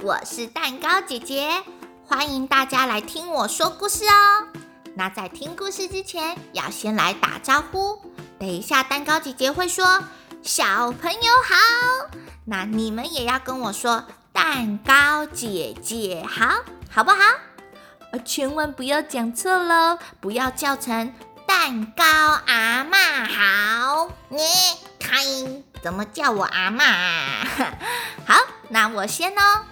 我是蛋糕姐姐，欢迎大家来听我说故事哦。那在听故事之前，要先来打招呼。等一下，蛋糕姐姐会说“小朋友好”，那你们也要跟我说“蛋糕姐姐好”，好不好？千万不要讲错喽，不要叫成“蛋糕阿嬷好”。你看，怎么叫我阿嬷啊？好，那我先哦。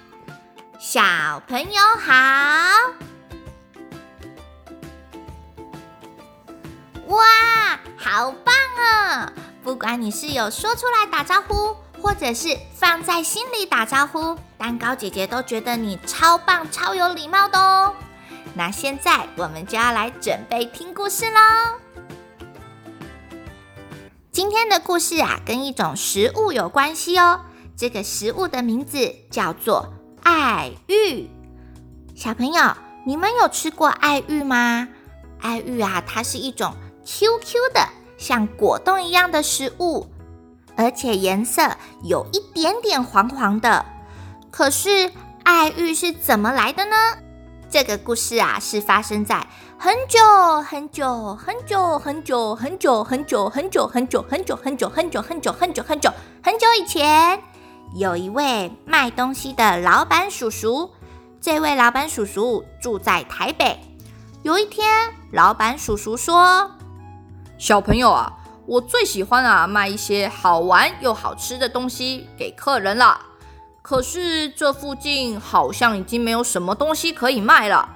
小朋友好，哇，好棒啊！不管你是有说出来打招呼，或者是放在心里打招呼，蛋糕姐姐都觉得你超棒、超有礼貌的哦。那现在我们就要来准备听故事喽。今天的故事啊，跟一种食物有关系哦。这个食物的名字叫做爱玉。小朋友，你们有吃过爱玉吗？爱玉啊，它是一种 QQ 的，像果冻一样的食物，而且颜色有一点点黄黄的。可是，爱玉是怎么来的呢？这个故事啊，是发生在很久很久很久很久很久很久很久很久很久很久很久很久很久很久很久以前，有一位卖东西的老板叔叔。这位老板叔叔住在台北。有一天，老板叔叔说：“小朋友啊，我最喜欢啊卖一些好玩又好吃的东西给客人了。”可是这附近好像已经没有什么东西可以卖了，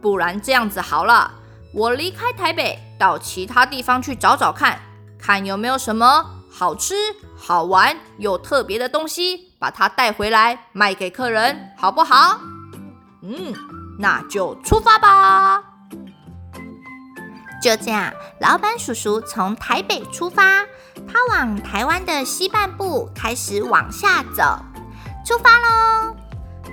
不然这样子好了，我离开台北，到其他地方去找找看，看有没有什么好吃、好玩又特别的东西，把它带回来卖给客人，好不好？嗯，那就出发吧。就这样，老板叔叔从台北出发，他往台湾的西半部开始往下走。出发喽！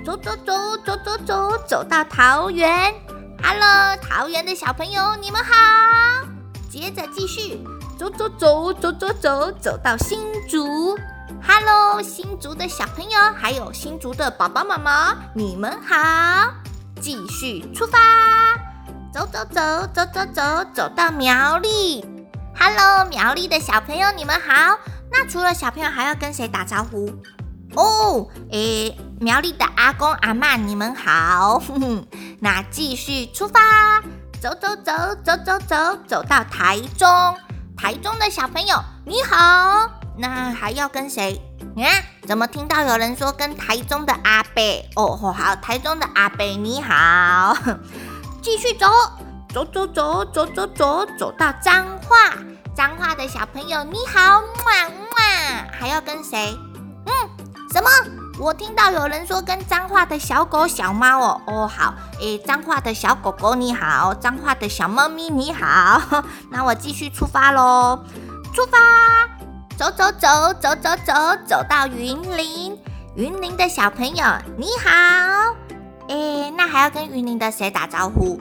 走走走走走走，走到桃园。Hello，桃园的小朋友，你们好。接着继续走走走走走走，走到新竹。Hello，新竹的小朋友，还有新竹的爸爸妈妈，你们好。继续出发，走走走走走走，走到苗栗。Hello，苗栗的小朋友，你们好。那除了小朋友，还要跟谁打招呼？哦，诶，苗栗的阿公阿嬷，你们好。哼哼，那继续出发，走走走走走走，走到台中。台中的小朋友，你好。那还要跟谁？啊？怎么听到有人说跟台中的阿伯？哦吼，好，台中的阿伯你好。继续走，走走走走走走，走到彰化。彰化的小朋友你好，哇哇，还要跟谁？嗯。什么？我听到有人说跟彰化的小狗、小猫哦。哦好，诶，彰化的小狗狗你好，彰化的小猫咪你好，那我继续出发喽，出发，走走走走走走，走到云林，云林的小朋友你好，诶，那还要跟云林的谁打招呼？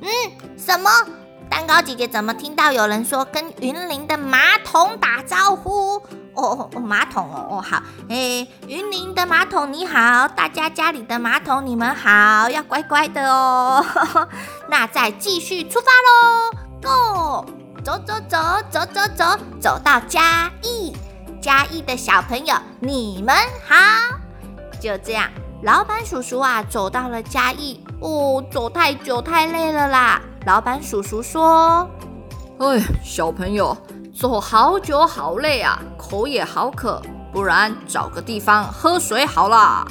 嗯，什么？蛋糕姐姐怎么听到有人说跟云林的马桶打招呼？哦，马桶哦，哦好，诶，云林的马桶你好，大家家里的马桶你们好，要乖乖的哦。那再继续出发喽，Go，走走走走走走，走到嘉义，嘉义的小朋友你们好。就这样，老板叔叔啊，走到了嘉义，哦，走太久太累了啦。老板叔叔说：“哎，小朋友。”走好久好累啊，口也好渴，不然找个地方喝水好了。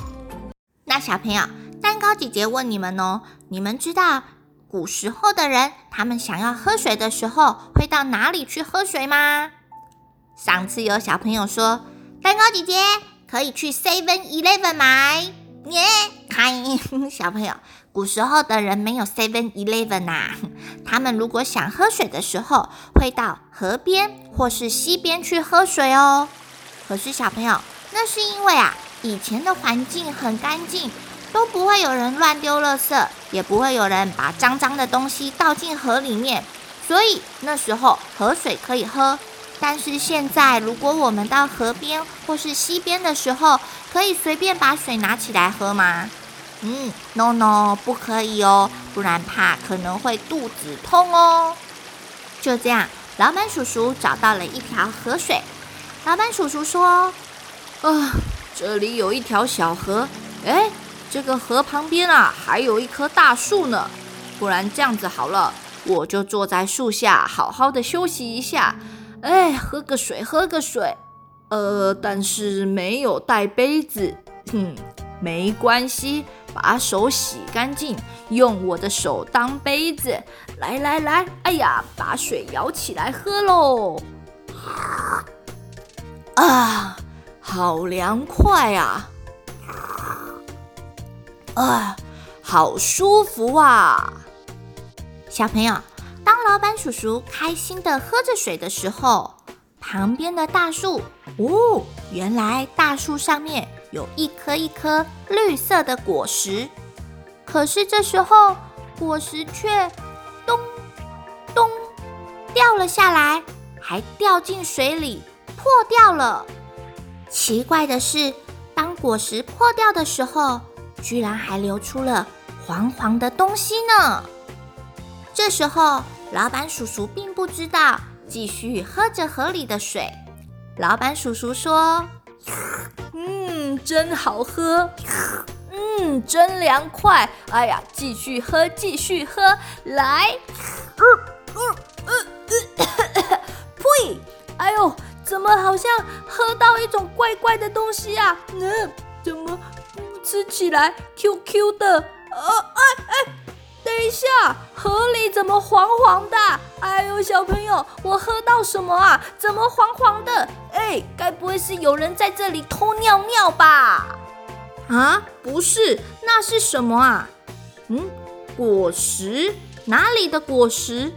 那小朋友，蛋糕姐姐问你们哦，你们知道古时候的人他们想要喝水的时候会到哪里去喝水吗？上次有小朋友说，蛋糕姐姐可以去 Seven Eleven 买，耶，看 小朋友。古时候的人没有 Seven Eleven 呐、他们如果想喝水的时候，会到河边或是溪边去喝水哦。可是小朋友，那是因为啊，以前的环境很干净，都不会有人乱丢垃圾，也不会有人把脏脏的东西倒进河里面，所以那时候河水可以喝。但是现在，如果我们到河边或是溪边的时候，可以随便把水拿起来喝吗？嗯，no no，不可以哦，不然怕可能会肚子痛哦。就这样，老板叔叔找到了一条河水。老板叔叔说：“啊，这里有一条小河，哎，这个河旁边啊，还有一棵大树呢。不然这样子好了，我就坐在树下，好好的休息一下。”哎，喝个水，喝个水。呃，但是没有带杯子。哼，没关系，把手洗干净，用我的手当杯子。来来来，哎呀，把水舀起来喝喽。啊，好凉快啊！啊，好舒服啊！小朋友。当老板叔叔开心的喝着水的时候，旁边的大树，哦，原来大树上面有一颗一颗绿色的果实。可是这时候，果实却咚咚掉了下来，还掉进水里破掉了。奇怪的是，当果实破掉的时候，居然还流出了黄黄的东西呢。这时候，老板叔叔并不知道，继续喝着河里的水。老板叔叔说：“嗯，真好喝，嗯，真凉快。哎呀，继续喝，继续喝，来。嗯嗯嗯嗯，呸！哎呦，怎么好像喝到一种怪怪的东西啊？嗯，怎么吃起来 Q Q 的？呃哎哎！”等一下，河里怎么黄黄的？哎呦，小朋友，我喝到什么啊？怎么黄黄的？该不会是有人在这里偷尿尿吧？啊，不是，那是什么啊？嗯，果实？哪里的果实？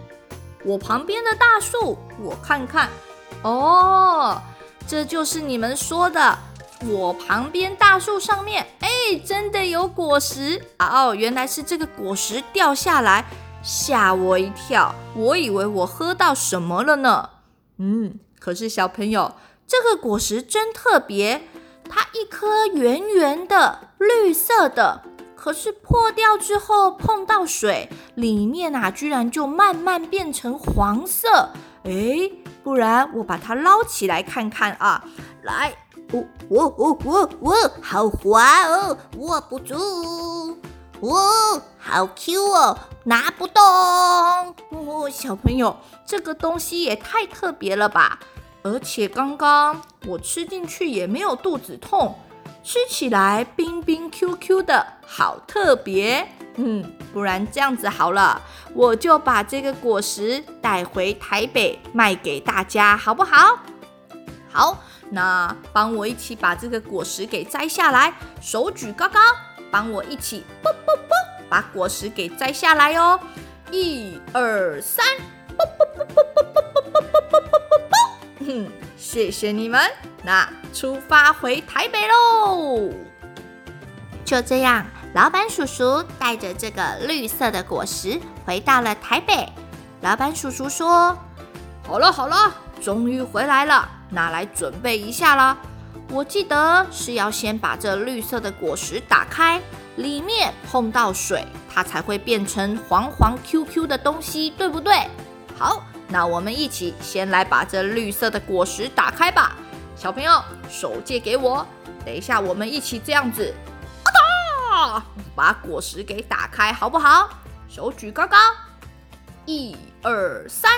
我旁边的大树，我看看。哦，这就是你们说的。我旁边大树上面，哎，真的有果实哦！原来是这个果实掉下来，吓我一跳，我以为我喝到什么了呢。嗯，可是小朋友，这个果实真特别，它一颗圆圆的，绿色的，可是破掉之后碰到水，里面啊，居然就慢慢变成黄色。哎，不然我把它捞起来看看啊，来。哦哦哦哦哦，好滑哦，握不住。哦，好 Q 哦，拿不动。哦，小朋友，这个东西也太特别了吧！而且刚刚我吃进去也没有肚子痛，吃起来冰冰 Q Q 的，好特别。嗯，不然这样子好了，我就把这个果实带回台北卖给大家，好不好？好，那帮我一起把这个果实给摘下来，手举高高，帮我一起啵啵啵把果实给摘下来哦。一二三，啵啵啵啵啵啵。谢谢你们，那出发回台北喽！就这样，老板叔叔带着这个绿色的果实回到了台北。老板叔叔说：“好了好了，终于回来了。”拿来准备一下啦！我记得是要先把这绿色的果实打开，里面碰到水，它才会变成黄黄 Q Q 的东西，对不对？好，那我们一起先来把这绿色的果实打开吧。小朋友，手借给我，等一下我们一起这样子，啊哒，把果实给打开，好不好？手举高高，一二三。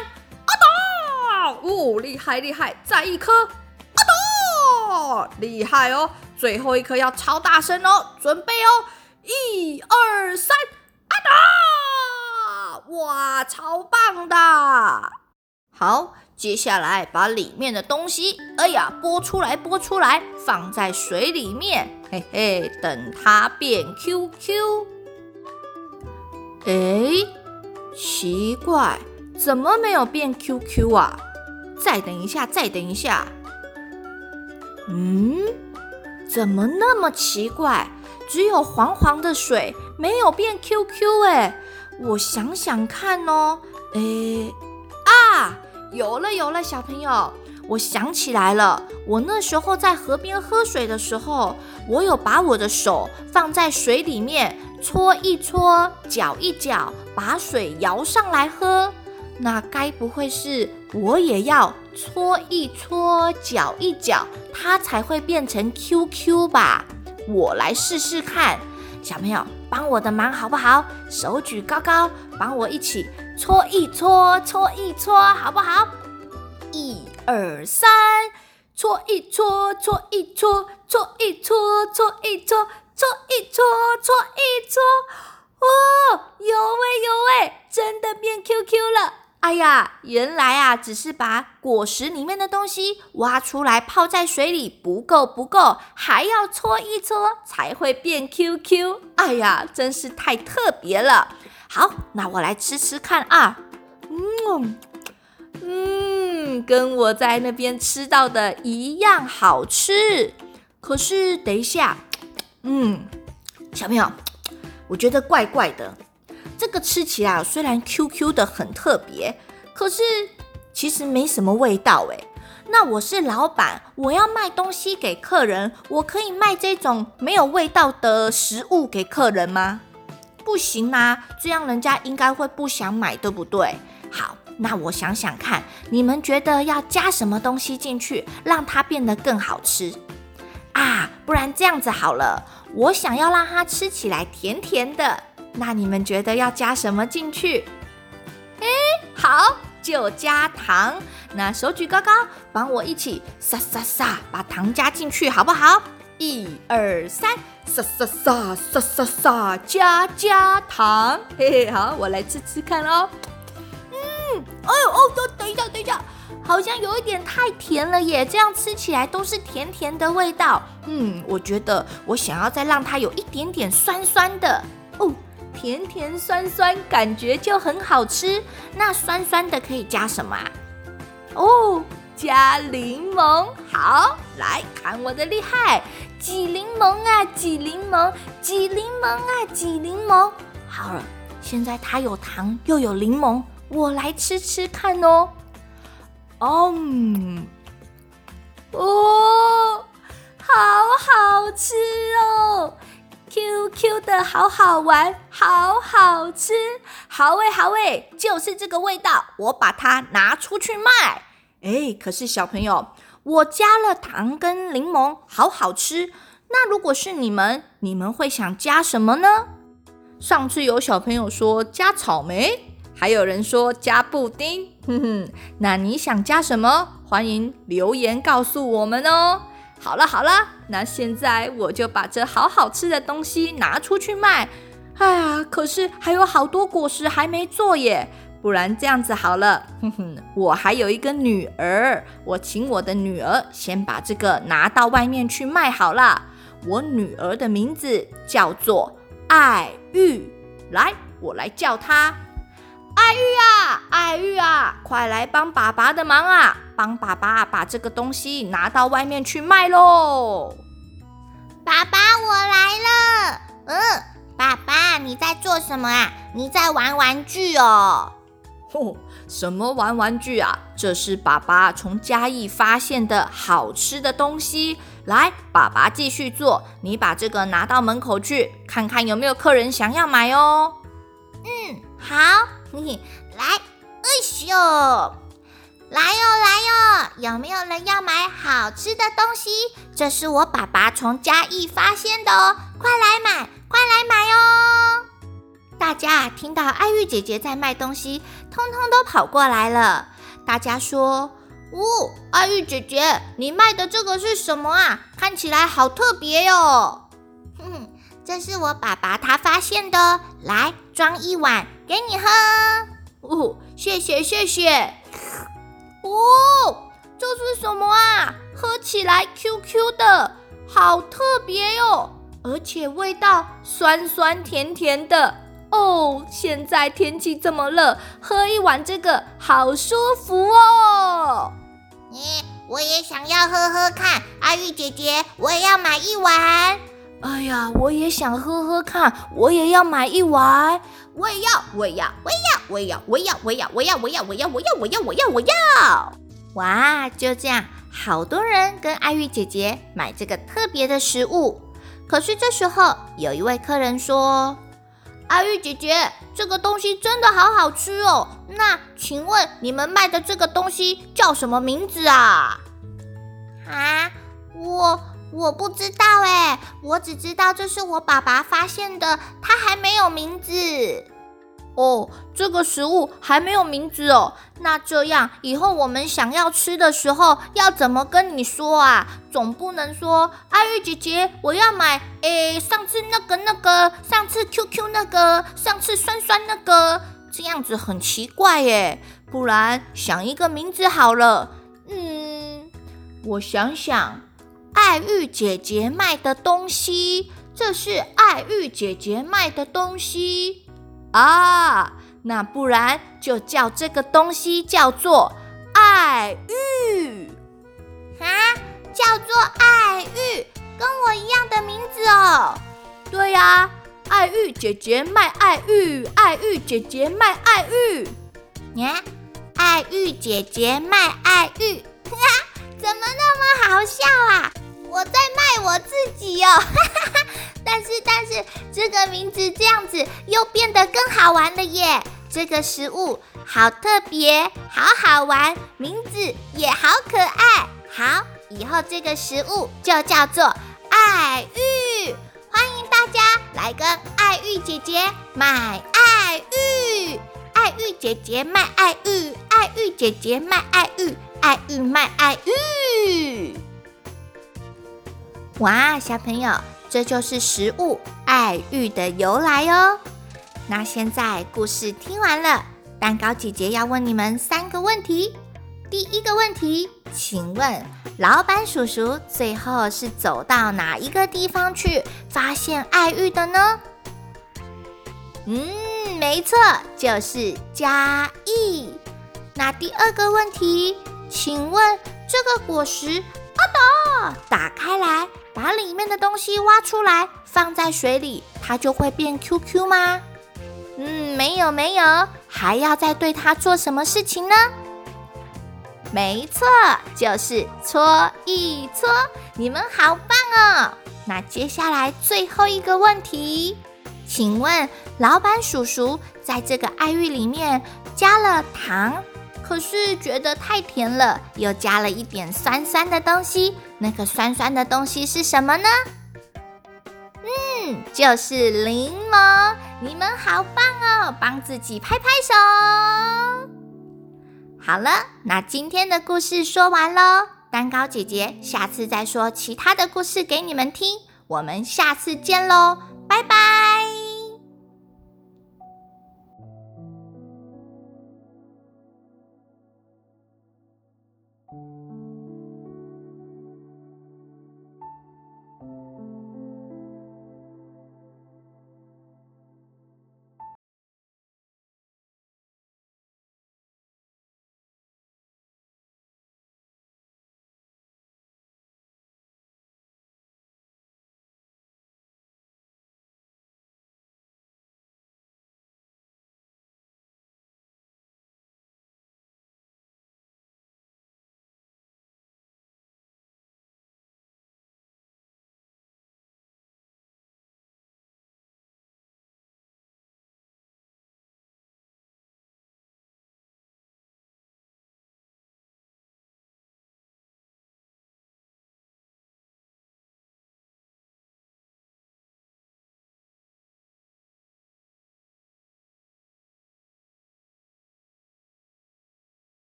哦，厉害厉害，再一颗，啊哒，厉害哦！最后一颗要超大声哦，准备哦，一二三，啊哒！哇，超棒的！好，接下来把里面的东西，哎呀，拨出来，拨出来，放在水里面，嘿嘿，等它变 QQ。哎，奇怪，怎么没有变 QQ 啊？再等一下，再等一下。嗯，怎么那么奇怪？只有黄黄的水，没有变 QQ 哎！我想想看哦，哎，有了有了，小朋友，我想起来了，我那时候在河边喝水的时候，我有把我的手放在水里面搓一搓，搅一搅，把水摇上来喝。那该不会是我也要搓一搓，搅一搅，它才会变成 QQ 吧？我来试试看，小朋友帮我的忙好不好？手举高高，帮我一起搓一搓，搓一搓，好不好？一二三，搓一搓，搓一搓，搓一搓，搓一搓，搓一搓，搓一搓，哦，有喂有喂，真的变 QQ 了！哎呀，原来啊，只是把果实里面的东西挖出来泡在水里，不够不够，还要搓一搓才会变 QQ。哎呀，真是太特别了。好，那我来吃吃看啊，嗯。嗯，跟我在那边吃到的一样好吃。可是等一下，嗯，小朋友，我觉得怪怪的。这个吃起来虽然 QQ 的很特别，可是其实没什么味道诶。那我是老板，我要卖东西给客人，我可以卖这种没有味道的食物给客人吗？不行啊，这样人家应该会不想买，对不对？好。那我想想看，你们觉得要加什么东西进去，让它变得更好吃啊？不然这样子好了，我想要让它吃起来甜甜的，那你们觉得要加什么进去？哎，好，就加糖。那手举高高，帮我一起撒撒撒，把糖加进去，好不好？一二三，撒撒撒，撒撒撒，加加糖。嘿嘿，好，我来吃吃看哦。哦哦，等一下，等一下，好像有一点太甜了耶！这样吃起来都是甜甜的味道。嗯，我觉得我想要再让它有一点点酸酸的哦，甜甜酸酸，感觉就很好吃。那酸酸的可以加什么啊？哦，加柠檬。好，来看我的厉害，挤柠檬啊，挤柠檬，挤柠檬啊，挤柠檬。好了，现在它有糖又有柠檬。我来吃吃看哦，嗯，哦，好好吃哦，QQ 的好好玩，好好吃，好味好味，就是这个味道，我把它拿出去卖。哎，可是小朋友，我加了糖跟柠檬，好好吃。那如果是你们，你们会想加什么呢？上次有小朋友说加草莓。还有人说加布丁，哼哼，那你想加什么？欢迎留言告诉我们哦。好了好了，那现在我就把这好好吃的东西拿出去卖。哎呀，可是还有好多果实还没做耶。不然这样子好了，哼哼，我还有一个女儿，我请我的女儿先把这个拿到外面去卖好了。我女儿的名字叫做爱玉，来，我来叫她。爱玉啊，爱玉啊，快来帮爸爸的忙啊！帮爸爸把这个东西拿到外面去卖喽！爸爸，我来了。嗯，爸爸，你在做什么啊？你在玩玩具哦。哦，什么玩玩具啊？这是爸爸从嘉义发现的好吃的东西。来，爸爸继续做。你把这个拿到门口去，看看有没有客人想要买哦。嗯，好。你来，哎呦，来哟来哟，有没有人要买好吃的东西？这是我爸爸从嘉义发现的哦，快来买，快来买哦！大家听到爱玉姐姐在卖东西，通通都跑过来了。大家说：“哦，爱玉姐姐，你卖的这个是什么啊？看起来好特别哟！”哼，这是我爸爸他发现的，来装一碗。给你喝哦，谢谢谢谢。哦，这是什么啊？喝起来 QQ 的，好特别哟，而且味道酸酸甜甜的哦，现在天气这么热，喝一碗这个好舒服哦。咦，我也想要喝喝看，阿玉姐姐，我也要买一碗。哎呀，我也想喝喝看，我也要买一碗，我也要，我也要，我也要，我也要，我也要，我也要，我要，我要，我要，我要，我要，我要，我要。哇，就这样，好多人跟阿玉姐姐买这个特别的食物。可是这时候，有一位客人说：“阿玉姐姐，这个东西真的好好吃哦。那请问你们卖的这个东西叫什么名字啊？”啊，我我不知道哎，我只知道这是我爸爸发现的，他还没有名字。哦，这个食物还没有名字哦。那这样以后我们想要吃的时候要怎么跟你说啊？总不能说爱玉姐姐，我要买诶，上次那个那个，上次 QQ 那个，上次酸酸那个，这样子很奇怪耶。不然想一个名字好了。嗯，我想想，爱玉姐姐卖的东西，这是爱玉姐姐卖的东西。啊，那不然就叫这个东西叫做爱玉啊，叫做爱玉，跟我一样的名字哦。对呀，爱玉姐姐卖爱玉，爱玉姐姐卖爱玉。你看，爱玉姐姐卖爱玉，哈，怎么那么好笑啊？我在卖我自己哦。但是，但是这个名字这样子又变得更好玩了耶！这个食物好特别，好好玩，名字也好可爱。好，以后这个食物就叫做爱玉。欢迎大家来跟爱玉姐姐买爱玉，爱玉姐姐卖爱玉，爱玉姐姐卖爱玉，爱玉卖爱玉。哇，小朋友！这就是食物爱玉的由来哦。那现在故事听完了，蛋糕姐姐要问你们三个问题。第一个问题，请问老板叔叔最后是走到哪一个地方去发现爱玉的呢？嗯，没错，就是嘉义。那第二个问题，请问这个果实，啊哒，打开来。把里面的东西挖出来，放在水里，它就会变 QQ 吗？嗯，没有没有，还要再对它做什么事情呢？没错，就是搓一搓。你们好棒哦！那接下来最后一个问题，请问老板叔叔在这个爱玉里面加了糖。可是觉得太甜了，又加了一点酸酸的东西。那个酸酸的东西是什么呢？嗯，就是柠檬。你们好棒哦，帮自己拍拍手。好了，那今天的故事说完喽。蛋糕姐姐下次再说其他的故事给你们听。我们下次见喽，拜拜。